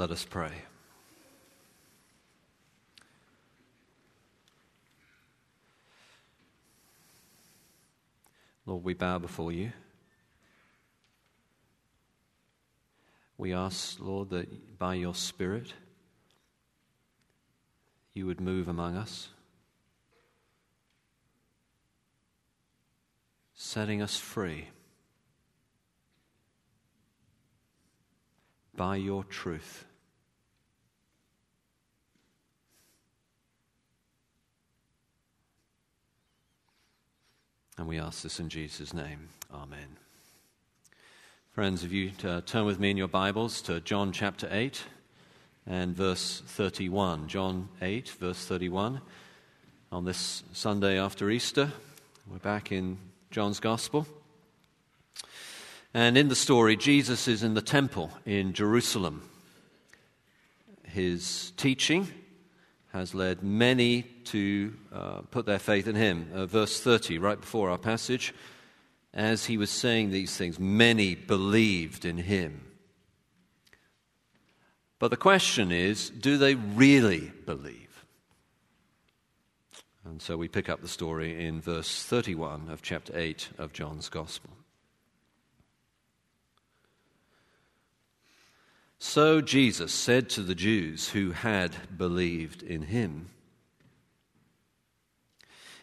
Let us pray. Lord, we bow before you. We ask, Lord, that by your Spirit you would move among us, setting us free by your truth. And we ask this in Jesus' name. Amen. Friends, if you uh, turn with me in your Bibles to John chapter 8 and verse 31. John 8, verse 31. On this Sunday after Easter, we're back in John's Gospel. And in the story, Jesus is in the temple in Jerusalem. His teaching has led many to uh, put their faith in him. Uh, verse 30, right before our passage, as he was saying these things, many believed in him. But the question is do they really believe? And so we pick up the story in verse 31 of chapter 8 of John's Gospel. So Jesus said to the Jews who had believed in him,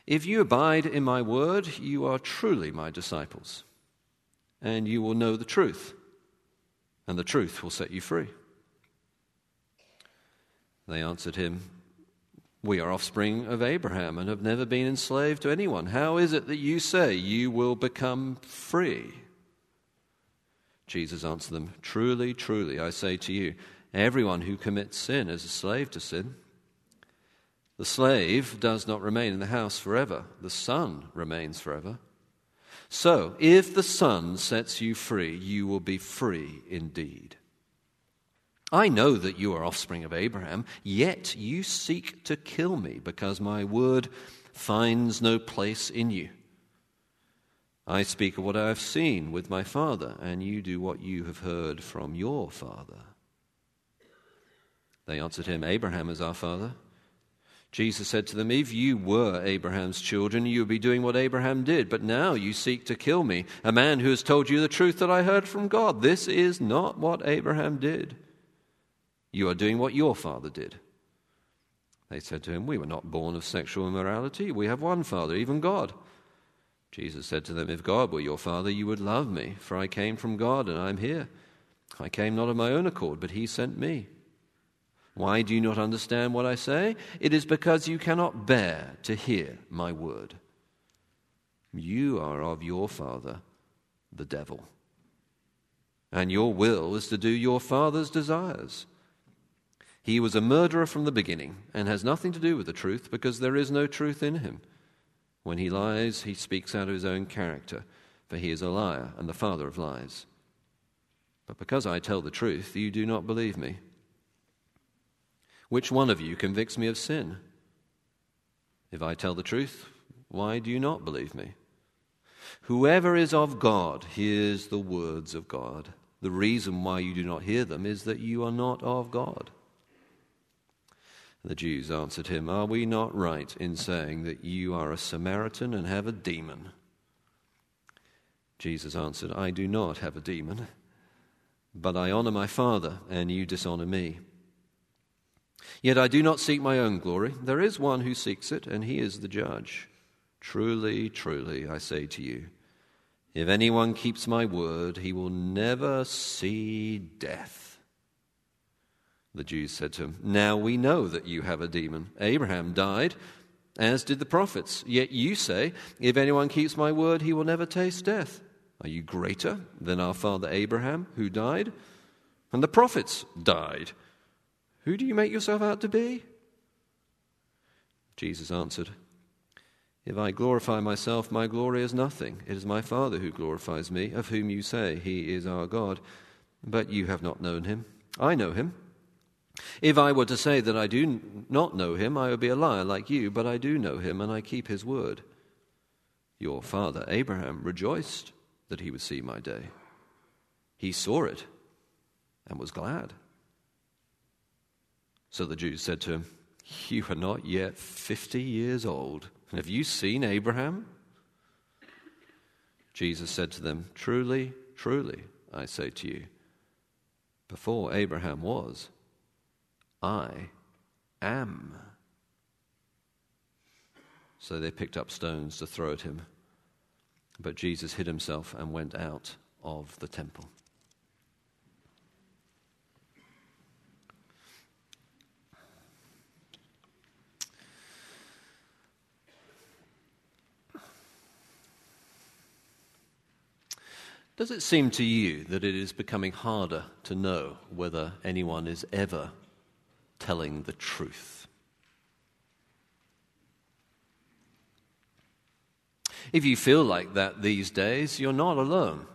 If you abide in my word, you are truly my disciples, and you will know the truth, and the truth will set you free. They answered him, We are offspring of Abraham and have never been enslaved to anyone. How is it that you say you will become free? Jesus answered them, Truly, truly, I say to you, everyone who commits sin is a slave to sin. The slave does not remain in the house forever, the son remains forever. So, if the Son sets you free, you will be free indeed. I know that you are offspring of Abraham, yet you seek to kill me because my word finds no place in you. I speak of what I have seen with my father, and you do what you have heard from your father. They answered him, Abraham is our father. Jesus said to them, If you were Abraham's children, you would be doing what Abraham did. But now you seek to kill me, a man who has told you the truth that I heard from God. This is not what Abraham did. You are doing what your father did. They said to him, We were not born of sexual immorality. We have one father, even God. Jesus said to them, If God were your Father, you would love me, for I came from God and I am here. I came not of my own accord, but He sent me. Why do you not understand what I say? It is because you cannot bear to hear my word. You are of your father, the devil, and your will is to do your father's desires. He was a murderer from the beginning and has nothing to do with the truth because there is no truth in him. When he lies, he speaks out of his own character, for he is a liar and the father of lies. But because I tell the truth, you do not believe me. Which one of you convicts me of sin? If I tell the truth, why do you not believe me? Whoever is of God hears the words of God. The reason why you do not hear them is that you are not of God. The Jews answered him, Are we not right in saying that you are a Samaritan and have a demon? Jesus answered, I do not have a demon, but I honor my Father, and you dishonor me. Yet I do not seek my own glory. There is one who seeks it, and he is the judge. Truly, truly, I say to you, if anyone keeps my word, he will never see death. The Jews said to him, Now we know that you have a demon. Abraham died, as did the prophets. Yet you say, If anyone keeps my word, he will never taste death. Are you greater than our father Abraham, who died? And the prophets died. Who do you make yourself out to be? Jesus answered, If I glorify myself, my glory is nothing. It is my Father who glorifies me, of whom you say, He is our God. But you have not known him. I know him. If I were to say that I do not know him, I would be a liar like you, but I do know him and I keep his word. Your father Abraham rejoiced that he would see my day. He saw it and was glad. So the Jews said to him, You are not yet 50 years old. And have you seen Abraham? Jesus said to them, Truly, truly, I say to you, before Abraham was, I am. So they picked up stones to throw at him. But Jesus hid himself and went out of the temple. Does it seem to you that it is becoming harder to know whether anyone is ever telling the truth? If you feel like that these days, you're not alone.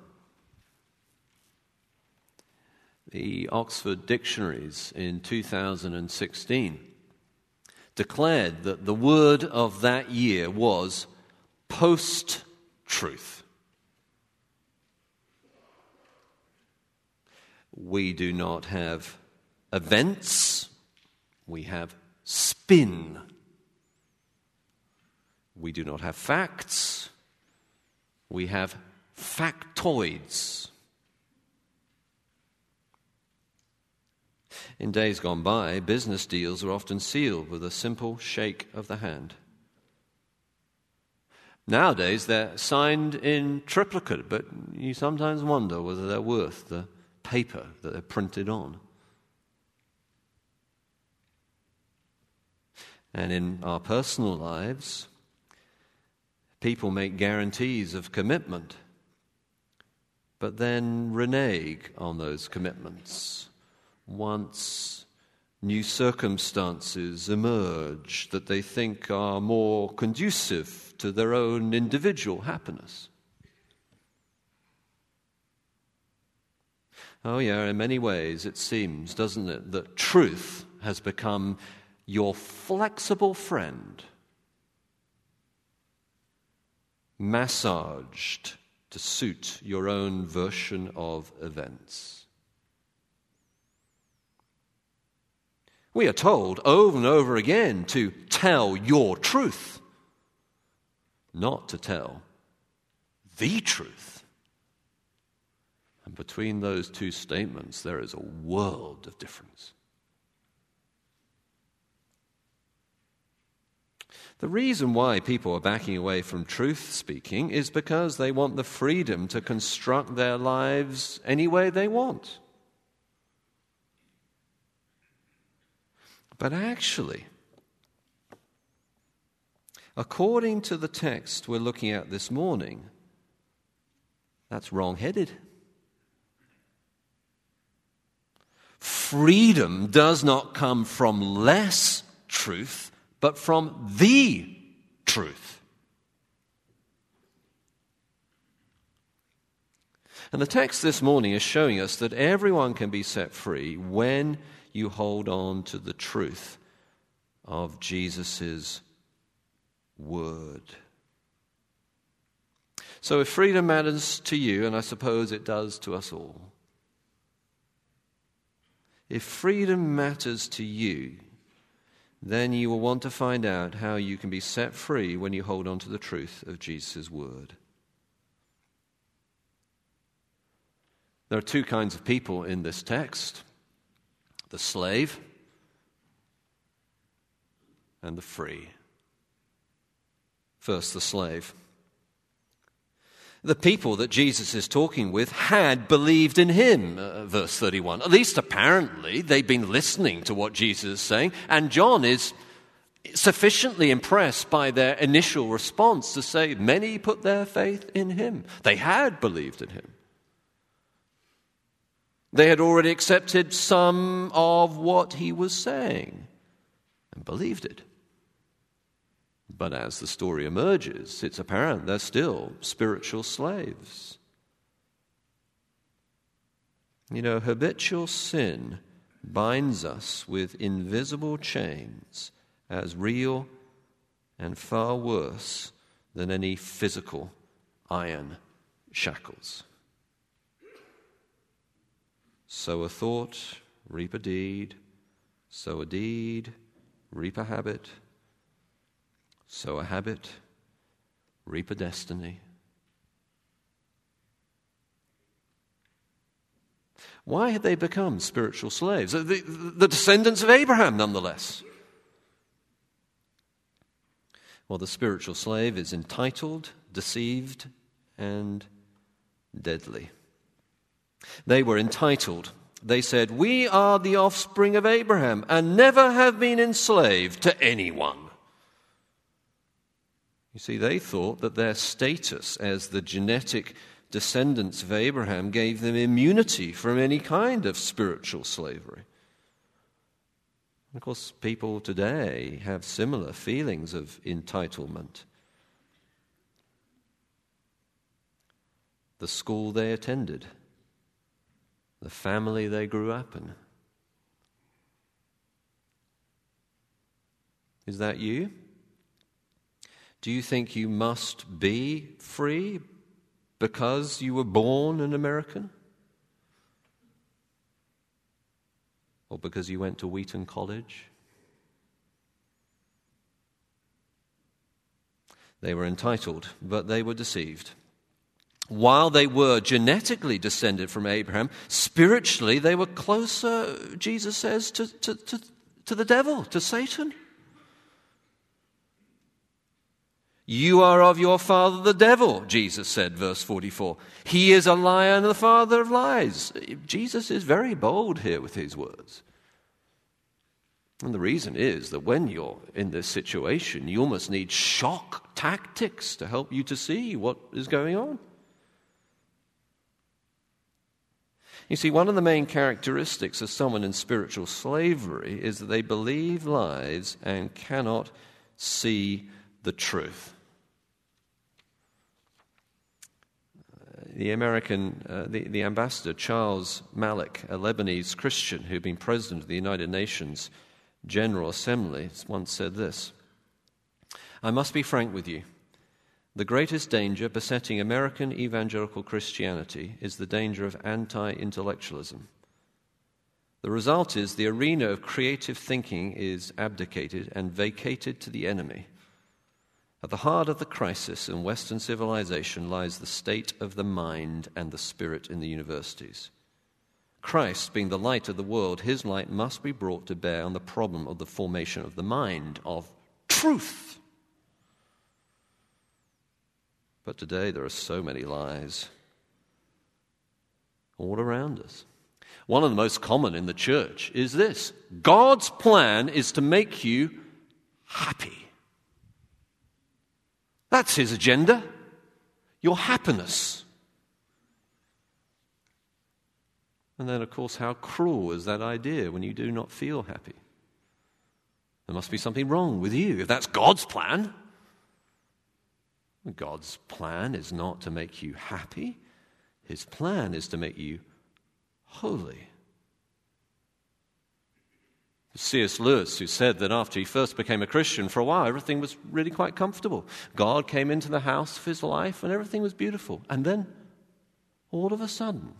The Oxford Dictionaries in 2016 declared that the word of that year was post truth. We do not have events, we have spin. We do not have facts, we have factoids. In days gone by, business deals were often sealed with a simple shake of the hand. Nowadays, they're signed in triplicate, but you sometimes wonder whether they're worth the paper that they're printed on. And in our personal lives, people make guarantees of commitment, but then renege on those commitments once new circumstances emerge that they think are more conducive to their own individual happiness. Oh, yeah, in many ways it seems, doesn't it, that truth has become your flexible friend, massaged to suit your own version of events. We are told over and over again to tell your truth, not to tell the truth. And between those two statements, there is a world of difference. The reason why people are backing away from truth speaking is because they want the freedom to construct their lives any way they want. But actually, according to the text we're looking at this morning, that's wrong headed. freedom does not come from less truth, but from the truth. And the text this morning is showing us that everyone can be set free when you hold on to the truth of Jesus' word. So, if freedom matters to you, and I suppose it does to us all, if freedom matters to you, then you will want to find out how you can be set free when you hold on to the truth of Jesus' word. There are two kinds of people in this text the slave and the free. First, the slave the people that Jesus is talking with had believed in him, uh, verse 31. At least apparently, they've been listening to what Jesus is saying, and John is sufficiently impressed by their initial response to say, Many put their faith in him. They had believed in him. They had already accepted some of what he was saying and believed it. But as the story emerges, it's apparent they're still spiritual slaves. You know, habitual sin binds us with invisible chains as real and far worse than any physical iron shackles. Sow a thought, reap a deed, Sow a deed, reap a habit. Sow a habit, reap a destiny. Why had they become spiritual slaves? The, the, descendants of Abraham, nonetheless. Well, the spiritual slave is entitled, deceived, and deadly. They were entitled. They said, We are the offspring of Abraham and never have been enslaved to anyone. You see, they thought that their status as the genetic descendants of Abraham gave them immunity from any kind of spiritual slavery. of course, people today have similar feelings of entitlement. The school they attended, the family they grew up in. Is that you? Do you think you must be free because you were born an American? Or because you went to Wheaton College? They were entitled, but they were deceived. While they were genetically descended from Abraham, spiritually they were closer, Jesus says, to, to, to, to the devil, to Satan. You are of your father the devil, Jesus said, verse 44. He is a liar and the father of lies. Jesus is very bold here with his words. And the reason is that when you're in this situation, you almost need shock tactics to help you to see what is going on. You see, one of the main characteristics of someone in spiritual slavery is that they believe lies and cannot see the truth. the American, uh, the, the ambassador, Charles Malik, a Lebanese Christian who'd been president of the United Nations General Assembly, once said this I must be frank with you. The greatest danger besetting American evangelical Christianity is the danger of anti intellectualism. The result is the arena of creative thinking is abdicated and vacated to the enemy. At the heart of the crisis in Western civilization lies the state of the mind and the spirit in the universities. Christ, being the light of the world, his light must be brought to bear on the problem of the formation of the mind, of truth. But today there are so many lies all around us. One of the most common in the church is this God's plan is to make you happy. That's his agenda your happiness. And then, of course, how cruel is that idea when you do not feel happy? There must be something wrong with you if that's God's plan. God's plan is not to make you happy, His plan is to make you holy. C.S. Lewis, who said that after he first became a Christian, for a while everything was really quite comfortable. God came into the house of his life and everything was beautiful. And then, all of a sudden,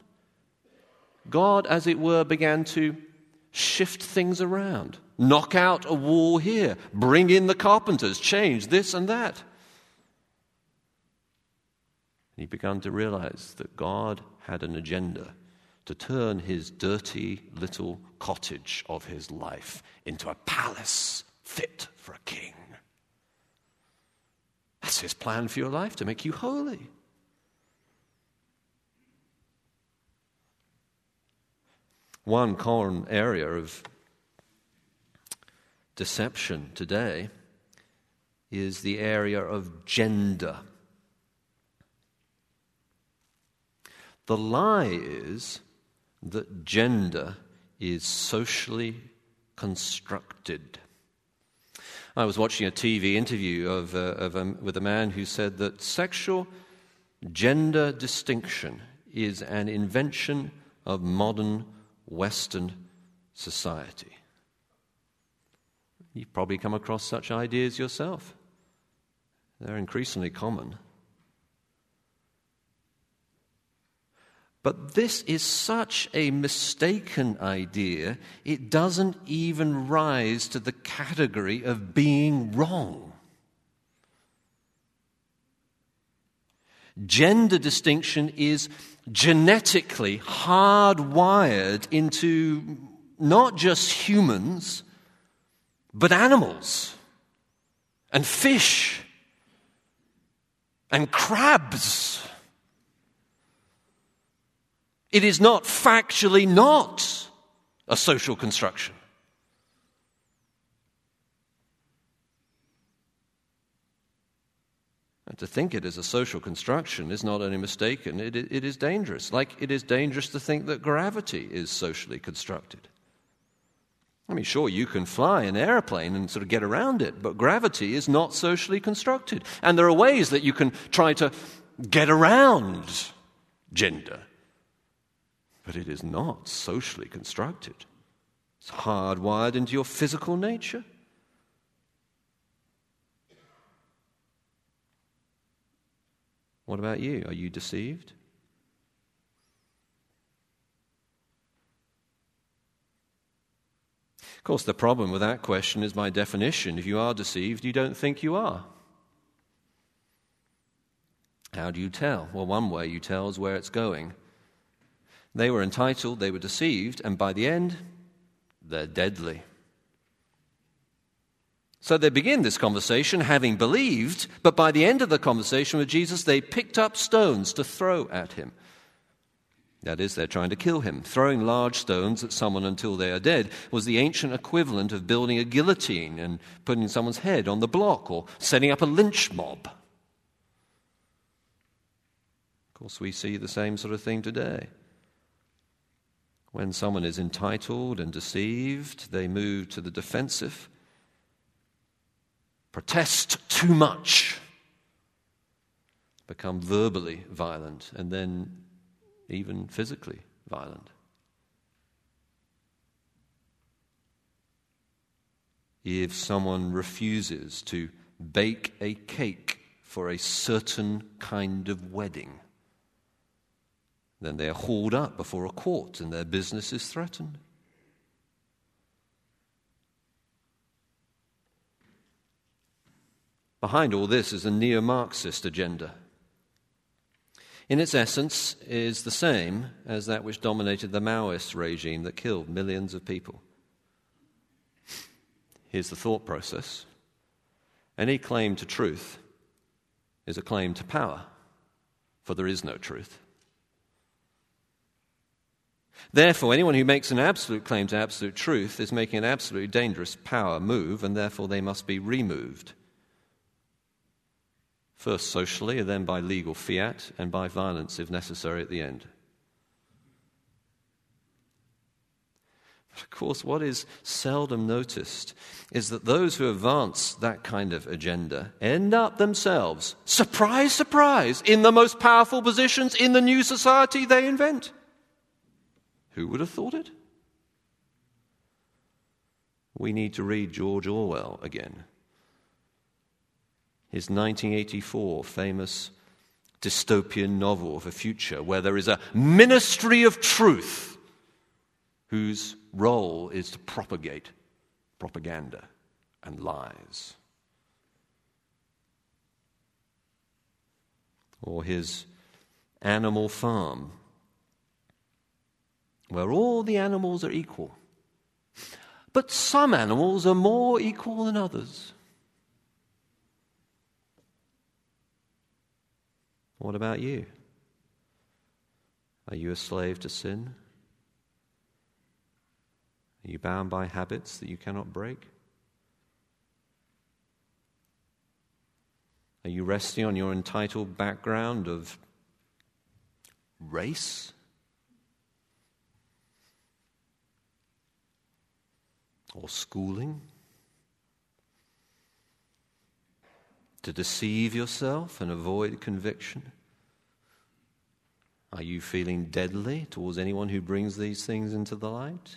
God, as it were, began to shift things around, knock out a wall here, bring in the carpenters, change this and that. And he began to realize that God had an agenda to turn his dirty little cottage of his life into a palace fit for a king. That's his plan for your life, to make you holy. One common area of deception today is the area of gender. The lie is that gender is socially constructed. I was watching a TV interview of, uh, of a, with a man who said that sexual gender distinction is an invention of modern Western society. You've probably come across such ideas yourself. They're increasingly common. But this is such a mistaken idea, it doesn't even rise to the category of being wrong. Gender distinction is genetically hardwired into not just humans, but animals and fish and crabs. It is not factually not a social construction. And to think it is a social construction is not only mistaken, it, it is dangerous. Like it is dangerous to think that gravity is socially constructed. I mean, sure, you can fly an airplane and sort of get around it, but gravity is not socially constructed. And there are ways that you can try to get around gender, but it is not socially constructed. It's hardwired into your physical nature. What about you? Are you deceived? Of course, the problem with that question is by definition, if you are deceived, you don't think you are. How do you tell? Well, one way you tell is where it's going. They were entitled, they were deceived, and by the end, they're deadly. So they begin this conversation having believed, but by the end of the conversation with Jesus, they picked up stones to throw at him. That is, they're trying to kill him. Throwing large stones at someone until they are dead was the ancient equivalent of building a guillotine and putting someone's head on the block or setting up a lynch mob. Of course, we see the same sort of thing today. When someone is entitled and deceived, they move to the defensive, protest too much, become verbally violent, and then even physically violent. If someone refuses to bake a cake for a certain kind of wedding, then they are hauled up before a court and their business is threatened. Behind all this is a neo Marxist agenda in its essence, is the same as that which dominated the Maoist regime that killed millions of people. Here's the thought process any claim to truth is a claim to power, for there is no truth. Therefore, anyone who makes an absolute claim to absolute truth is making an absolutely dangerous power move, and therefore they must be removed first socially, and then by legal fiat, and by violence if necessary at the end. But of course, what is seldom noticed is that those who advance that kind of agenda end up themselves, surprise, surprise, in the most powerful positions in the new society they invent. Who would have thought it? We need to read George Orwell again his 1984 famous dystopian novel of a future where there is a ministry of truth whose role is to propagate propaganda and lies. Or his animal farm, where all the animals are equal. But some animals are more equal than others. What about you? Are you a slave to sin? Are you bound by habits that you cannot break? Are you resting on your entitled background of race? Or schooling? to deceive yourself and avoid conviction? Are you feeling deadly towards anyone who brings these things into the light?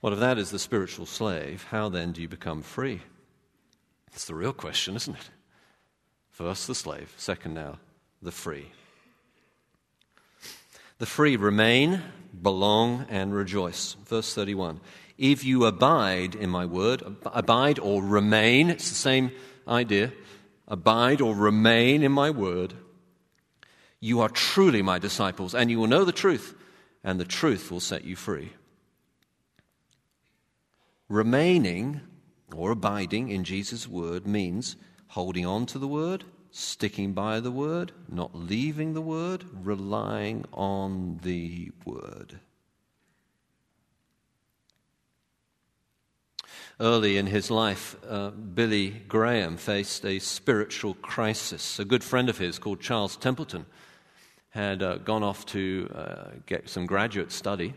Well, if that is the spiritual slave, how then do you become free? It's the real question, isn't it? First, the slave. Second, now, the free. The free remain, belong, and rejoice. Verse 31. If you abide in my word, abide or remain, it's the same idea. Abide or remain in my word, you are truly my disciples, and you will know the truth, and the truth will set you free. Remaining or abiding in Jesus' word means holding on to the word, sticking by the word, not leaving the word, relying on the word. Early in his life, uh, Billy Graham faced a spiritual crisis. A good friend of his called Charles Templeton had uh, gone off to uh, get some graduate study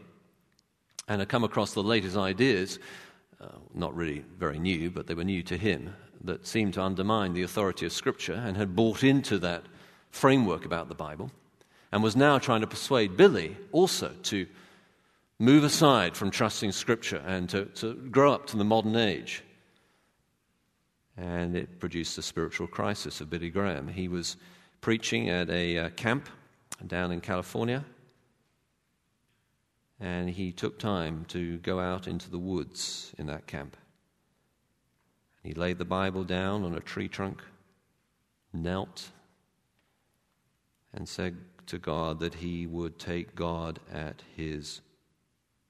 and had come across the latest ideas, uh, not really very new, but they were new to him, that seemed to undermine the authority of Scripture and had bought into that framework about the Bible and was now trying to persuade Billy also to move aside from trusting Scripture and to, to grow up to the modern age. And it produced a spiritual crisis of Billy Graham. He was preaching at a uh, camp down in California, and he took time to go out into the woods in that camp. He laid the Bible down on a tree trunk, knelt, and said to God that he would take God at his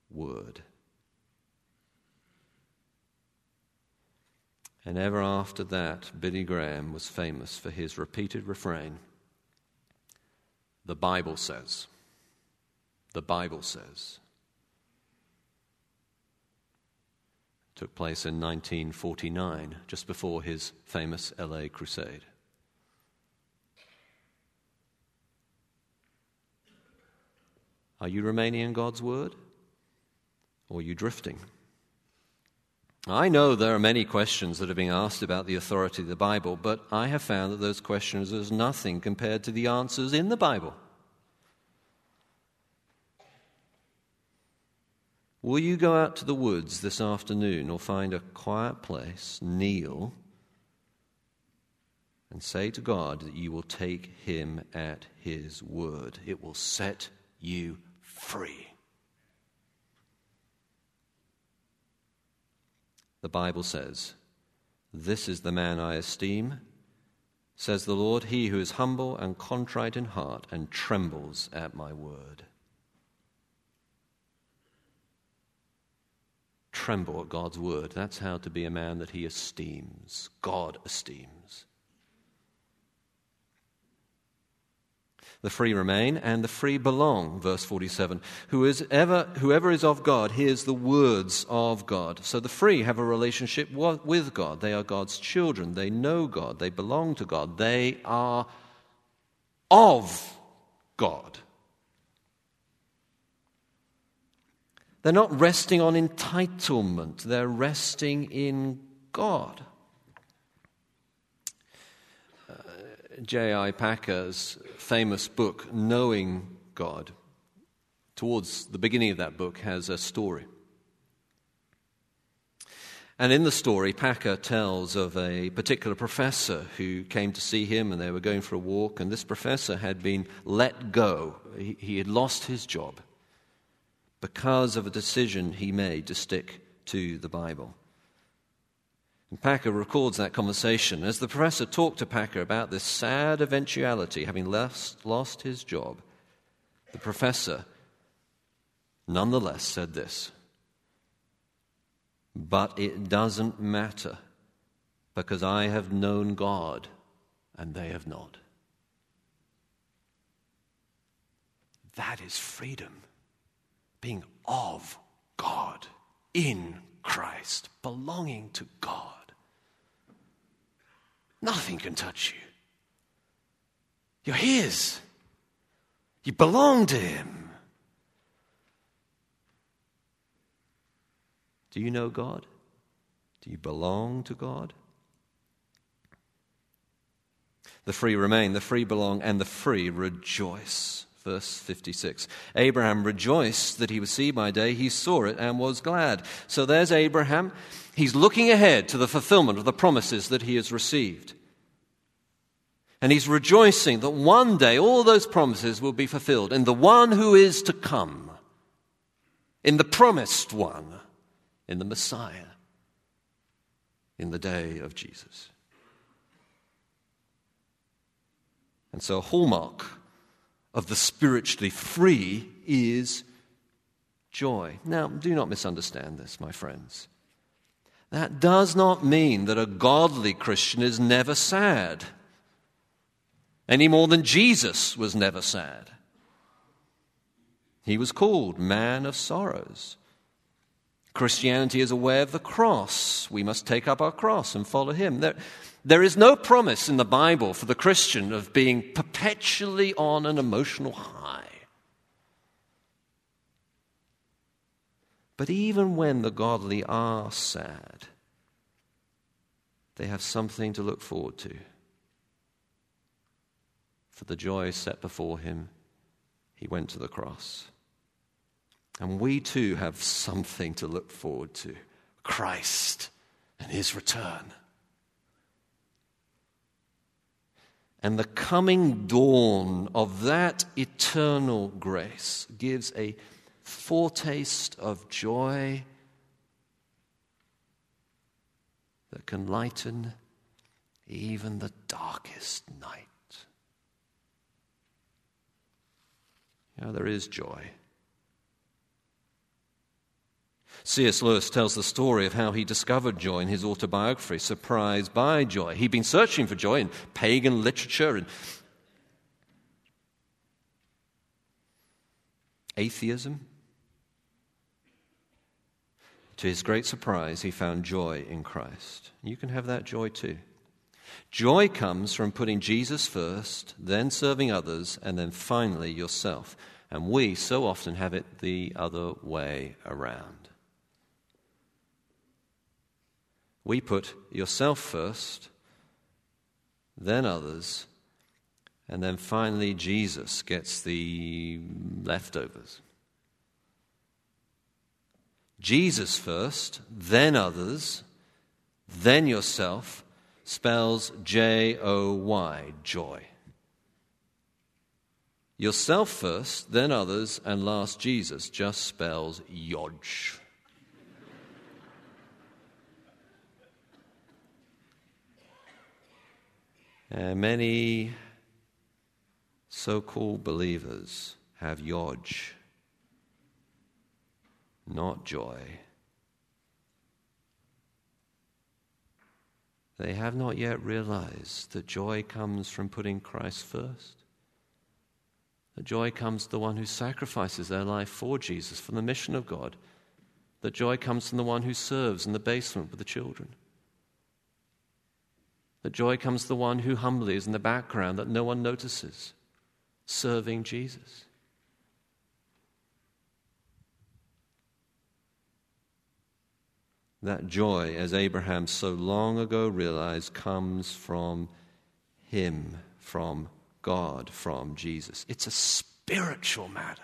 word. And ever after that, Billy Graham was famous for his repeated refrain The Bible says. The Bible says. Took place in 1949, just before his famous LA crusade. Are you remaining in God's Word? Or are you drifting? I know there are many questions that are being asked about the authority of the Bible, but I have found that those questions are nothing compared to the answers in the Bible. Will you go out to the woods this afternoon or find a quiet place, kneel, and say to God that you will take him at his word? It will set you free. the Bible says, This is the man I esteem, says the Lord, he who is humble and contrite in heart and trembles at my word. Tremble at God's word. That's how to be a man that he esteems, God esteems. The free remain and the free belong, verse 47. Who is ever, whoever is of God hears the words of God. So the free have a relationship with God. They are God's children. They know God. They belong to God. They are of God. They're not resting on entitlement, they're resting in God. Uh, J.I. Packer's famous book, Knowing God, towards the beginning of that book, has a story. And in the story, Packer tells of a particular professor who came to see him and they were going for a walk, and this professor had been let go. He, he had lost his job because of a decision he made to stick to the Bible. And Packer records that conversation as the professor talked to Packer about this sad eventuality, having lost, lost his job. The professor, nonetheless, said this But it doesn't matter because I have known God and they have not. That is freedom, being of God, in Christ, belonging to God. Nothing can touch you. You're His. You belong to Him. Do you know God? Do you belong to God? The free remain, the free belong, and the free rejoice. Verse 56. Abraham rejoiced that he would see my day. He saw it and was glad. So there's Abraham. He's looking ahead to the fulfillment of the promises that he has received. And he's rejoicing that one day all those promises will be fulfilled in the one who is to come, in the promised one, in the Messiah, in the day of Jesus. And so, a hallmark of the spiritually free is joy. Now, do not misunderstand this, my friends. That does not mean that a godly Christian is never sad, any more than Jesus was never sad. He was called man of sorrows. Christianity is a way of the cross. We must take up our cross and follow him. There, there is no promise in the Bible for the Christian of being perpetually on an emotional high. But even when the godly are sad, they have something to look forward to. For the joy set before him, he went to the cross. And we too have something to look forward to Christ and his return. And the coming dawn of that eternal grace gives a foretaste of joy that can lighten even the darkest night. Yeah, there is joy. C.S. Lewis tells the story of how he discovered joy in his autobiography, Surprised by Joy. He'd been searching for joy in pagan literature and atheism. To his great surprise, he found joy in Christ. You can have that joy too. Joy comes from putting Jesus first, then serving others, and then finally yourself. And we so often have it the other way around. We put yourself first, then others, and then finally Jesus gets the leftovers. Jesus first, then others, then yourself spells J O Y, joy. Yourself first, then others, and last Jesus just spells Yodge. Uh, many so called believers have yodge, not joy. They have not yet realized that joy comes from putting Christ first. That joy comes to the one who sacrifices their life for Jesus, for the mission of God. That joy comes from the one who serves in the basement with the children. That joy comes the one who humbly is in the background that no one notices, serving Jesus. That joy, as Abraham so long ago realized, comes from Him, from God, from Jesus. It's a spiritual matter,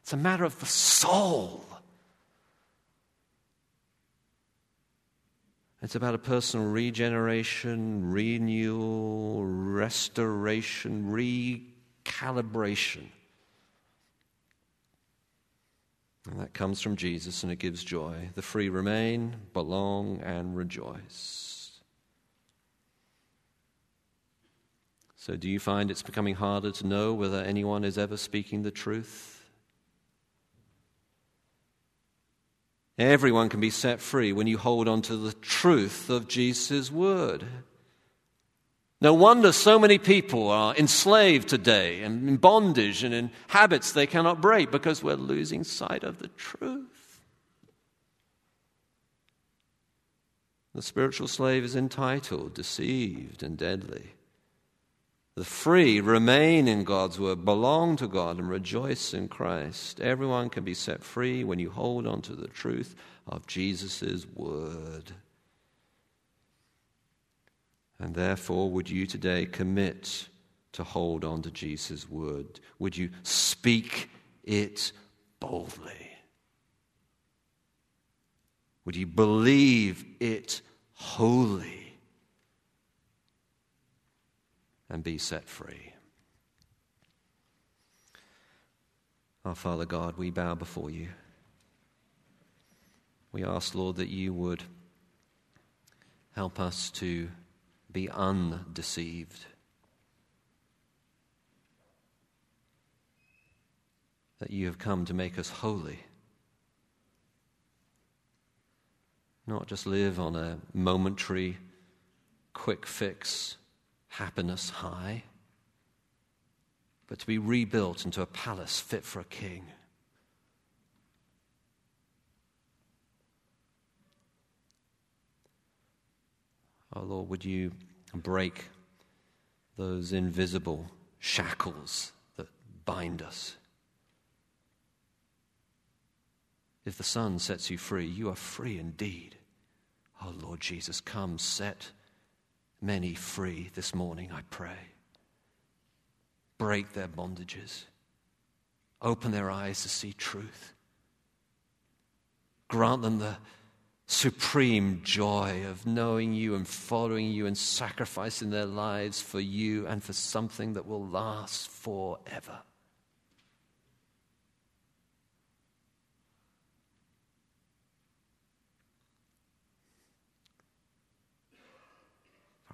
it's a matter of the soul. It's about a personal regeneration, renewal, restoration, recalibration. And that comes from Jesus and it gives joy. The free remain, belong, and rejoice. So, do you find it's becoming harder to know whether anyone is ever speaking the truth? Everyone can be set free when you hold on to the truth of Jesus' word. No wonder so many people are enslaved today and in bondage and in habits they cannot break because we're losing sight of the truth. The spiritual slave is entitled, deceived, and deadly. The free remain in God's word, belong to God, and rejoice in Christ. Everyone can be set free when you hold on to the truth of Jesus' word. And therefore, would you today commit to hold on to Jesus' word? Would you speak it boldly? Would you believe it wholly? And be set free. Our Father God, we bow before you. We ask, Lord, that you would help us to be undeceived. That you have come to make us holy. Not just live on a momentary, quick fix happiness high, but to be rebuilt into a palace fit for a king. Oh Lord, would you break those invisible shackles that bind us? If the Son sets you free, you are free indeed. Oh Lord Jesus, come set many free this morning, I pray. Break their bondages, open their eyes to see truth. Grant them the supreme joy of knowing you and following you and sacrificing their lives for you and for something that will last forever.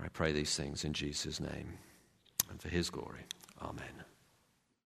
I pray these things in Jesus' name and for his glory. Amen.